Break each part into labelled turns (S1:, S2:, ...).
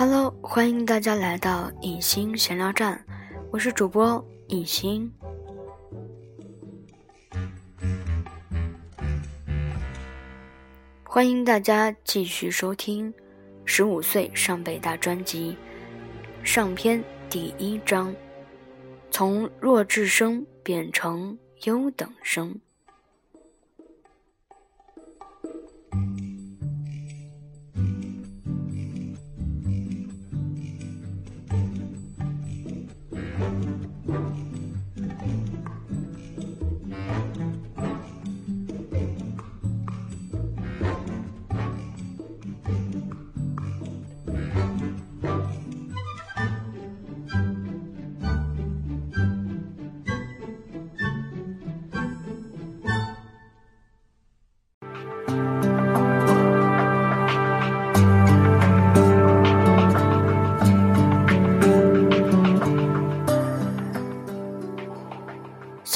S1: Hello，欢迎大家来到影星闲聊站，我是主播影星。欢迎大家继续收听《十五岁上北大》专辑上篇第一章，从弱智生变成优等生。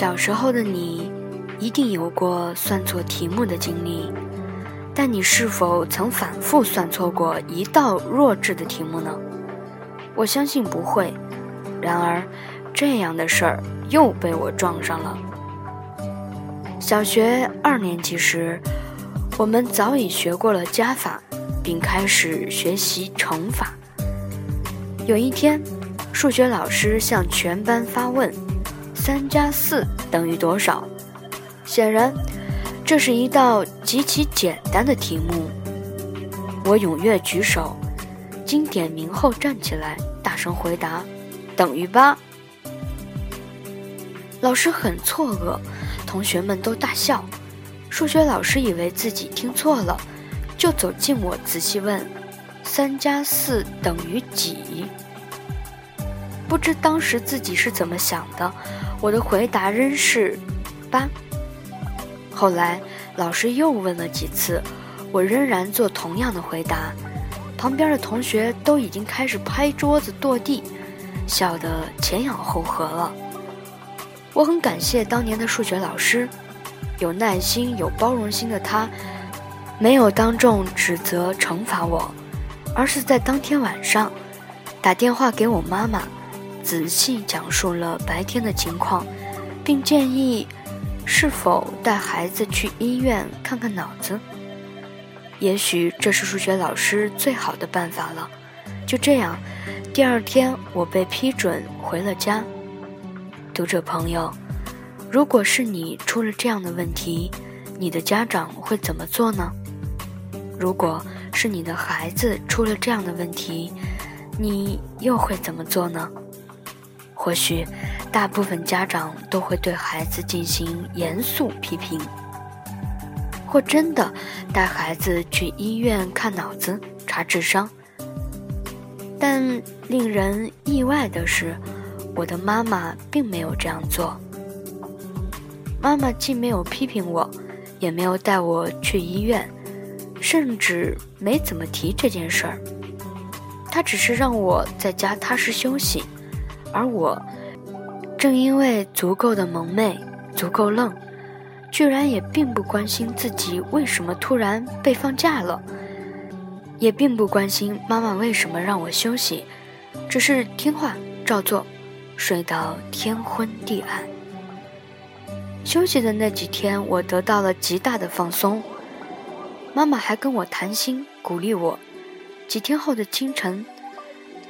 S1: 小时候的你，一定有过算错题目的经历，但你是否曾反复算错过一道弱智的题目呢？我相信不会。然而，这样的事儿又被我撞上了。小学二年级时，我们早已学过了加法，并开始学习乘法。有一天，数学老师向全班发问。三加四等于多少？显然，这是一道极其简单的题目。我踊跃举手，经点名后站起来，大声回答：“等于八。”老师很错愕，同学们都大笑。数学老师以为自己听错了，就走近我，仔细问：“三加四等于几？”不知当时自己是怎么想的。我的回答仍是八。后来老师又问了几次，我仍然做同样的回答。旁边的同学都已经开始拍桌子跺地，笑得前仰后合了。我很感谢当年的数学老师，有耐心、有包容心的他，没有当众指责惩罚我，而是在当天晚上打电话给我妈妈。仔细讲述了白天的情况，并建议是否带孩子去医院看看脑子。也许这是数学老师最好的办法了。就这样，第二天我被批准回了家。读者朋友，如果是你出了这样的问题，你的家长会怎么做呢？如果是你的孩子出了这样的问题，你又会怎么做呢？或许，大部分家长都会对孩子进行严肃批评，或真的带孩子去医院看脑子、查智商。但令人意外的是，我的妈妈并没有这样做。妈妈既没有批评我，也没有带我去医院，甚至没怎么提这件事儿。她只是让我在家踏实休息。而我，正因为足够的蒙昧，足够愣，居然也并不关心自己为什么突然被放假了，也并不关心妈妈为什么让我休息，只是听话照做，睡到天昏地暗。休息的那几天，我得到了极大的放松，妈妈还跟我谈心，鼓励我。几天后的清晨，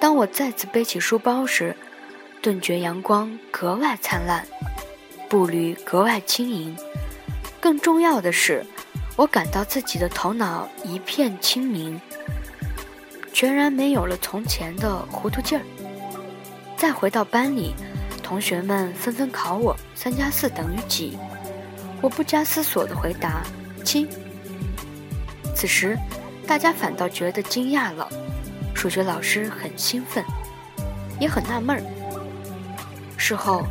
S1: 当我再次背起书包时，顿觉阳光格外灿烂，步履格外轻盈。更重要的是，我感到自己的头脑一片清明，全然没有了从前的糊涂劲儿。再回到班里，同学们纷纷考我“三加四等于几”，我不加思索地回答“七”。此时，大家反倒觉得惊讶了。数学老师很兴奋，也很纳闷儿。事后，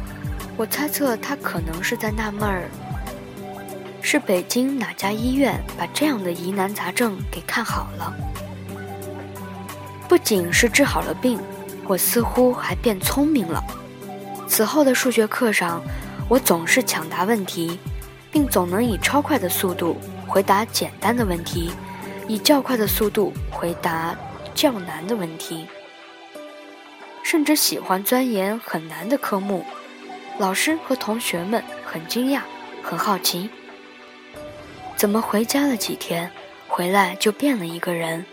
S1: 我猜测他可能是在纳闷儿：是北京哪家医院把这样的疑难杂症给看好了？不仅是治好了病，我似乎还变聪明了。此后的数学课上，我总是抢答问题，并总能以超快的速度回答简单的问题，以较快的速度回答较难的问题，甚至喜欢钻研很难的科目。老师和同学们很惊讶，很好奇，怎么回家了几天，回来就变了一个人？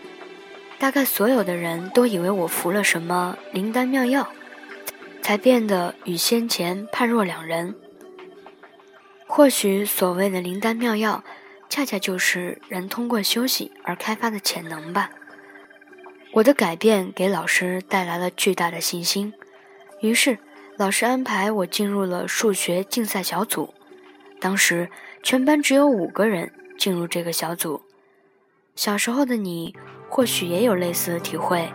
S1: 大概所有的人都以为我服了什么灵丹妙药，才变得与先前判若两人。或许所谓的灵丹妙药，恰恰就是人通过休息而开发的潜能吧。我的改变给老师带来了巨大的信心，于是老师安排我进入了数学竞赛小组。当时全班只有五个人进入这个小组。小时候的你。或许也有类似的体会，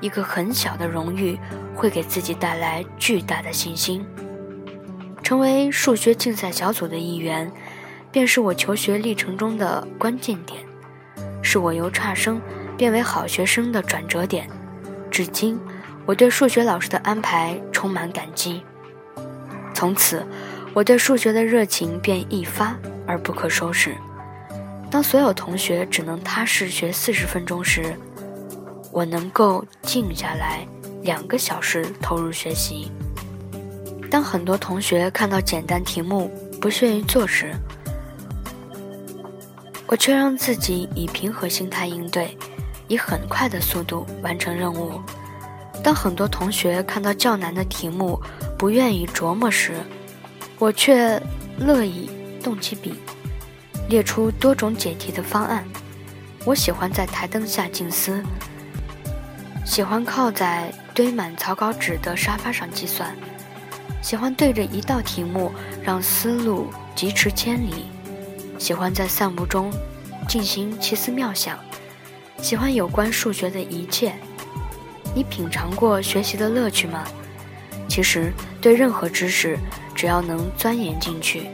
S1: 一个很小的荣誉会给自己带来巨大的信心。成为数学竞赛小组的一员，便是我求学历程中的关键点，是我由差生变为好学生的转折点。至今，我对数学老师的安排充满感激。从此，我对数学的热情便一发而不可收拾。当所有同学只能踏实学四十分钟时，我能够静下来两个小时投入学习。当很多同学看到简单题目不屑于做时，我却让自己以平和心态应对，以很快的速度完成任务。当很多同学看到较难的题目不愿意琢磨时，我却乐意动起笔。列出多种解题的方案。我喜欢在台灯下静思，喜欢靠在堆满草稿纸的沙发上计算，喜欢对着一道题目让思路疾驰千里，喜欢在散步中进行奇思妙想，喜欢有关数学的一切。你品尝过学习的乐趣吗？其实，对任何知识，只要能钻研进去。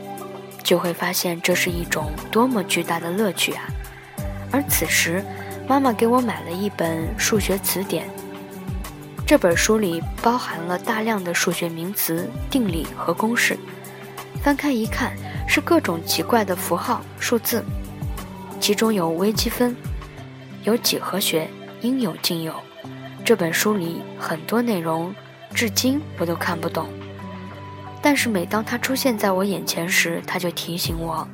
S1: 就会发现这是一种多么巨大的乐趣啊！而此时，妈妈给我买了一本数学词典。这本书里包含了大量的数学名词、定理和公式。翻开一看，是各种奇怪的符号、数字，其中有微积分，有几何学，应有尽有。这本书里很多内容，至今我都看不懂。但是每当它出现在我眼前时，它就提醒我，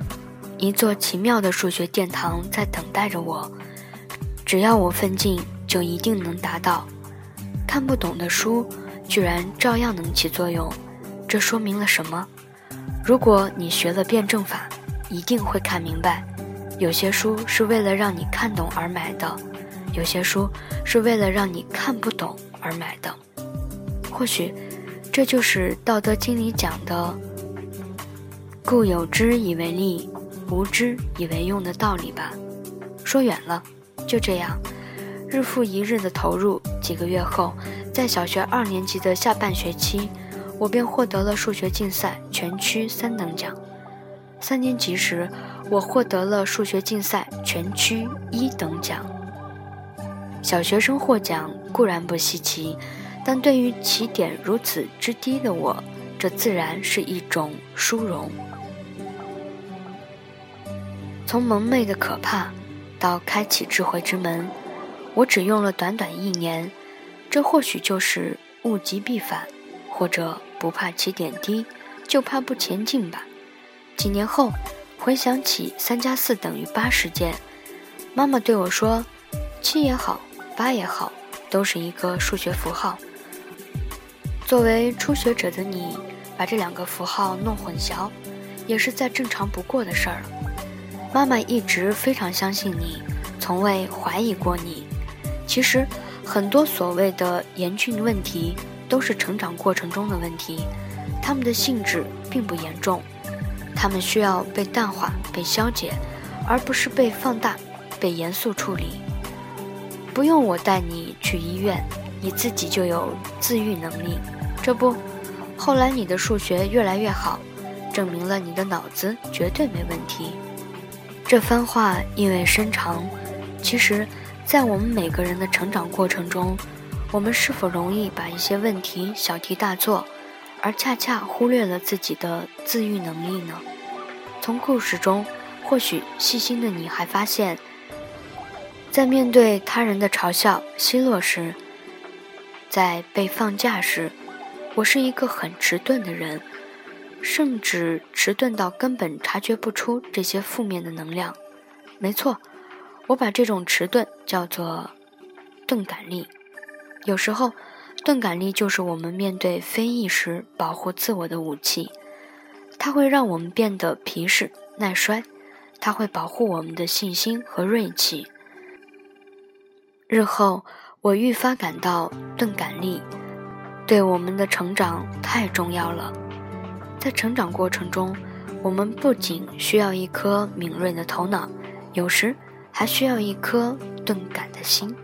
S1: 一座奇妙的数学殿堂在等待着我。只要我奋进，就一定能达到。看不懂的书，居然照样能起作用，这说明了什么？如果你学了辩证法，一定会看明白。有些书是为了让你看懂而买的，有些书是为了让你看不懂而买的。或许。这就是《道德经》里讲的“故有之以为利，无之以为用”的道理吧。说远了，就这样，日复一日的投入，几个月后，在小学二年级的下半学期，我便获得了数学竞赛全区三等奖。三年级时，我获得了数学竞赛全区一等奖。小学生获奖固然不稀奇。但对于起点如此之低的我，这自然是一种殊荣。从蒙昧的可怕，到开启智慧之门，我只用了短短一年。这或许就是物极必反，或者不怕起点低，就怕不前进吧。几年后，回想起三加四等于八事件，妈妈对我说：“七也好，八也好，都是一个数学符号。”作为初学者的你，把这两个符号弄混淆，也是再正常不过的事儿。妈妈一直非常相信你，从未怀疑过你。其实，很多所谓的严峻问题，都是成长过程中的问题，它们的性质并不严重，他们需要被淡化、被消解，而不是被放大、被严肃处理。不用我带你去医院，你自己就有自愈能力。这不，后来你的数学越来越好，证明了你的脑子绝对没问题。这番话意味深长。其实，在我们每个人的成长过程中，我们是否容易把一些问题小题大做，而恰恰忽略了自己的自愈能力呢？从故事中，或许细心的你还发现，在面对他人的嘲笑、奚落时，在被放假时，我是一个很迟钝的人，甚至迟钝到根本察觉不出这些负面的能量。没错，我把这种迟钝叫做钝感力。有时候，钝感力就是我们面对非议时保护自我的武器。它会让我们变得皮实耐摔，它会保护我们的信心和锐气。日后，我愈发感到钝感力对我们的成长太重要了。在成长过程中，我们不仅需要一颗敏锐的头脑，有时还需要一颗钝感的心。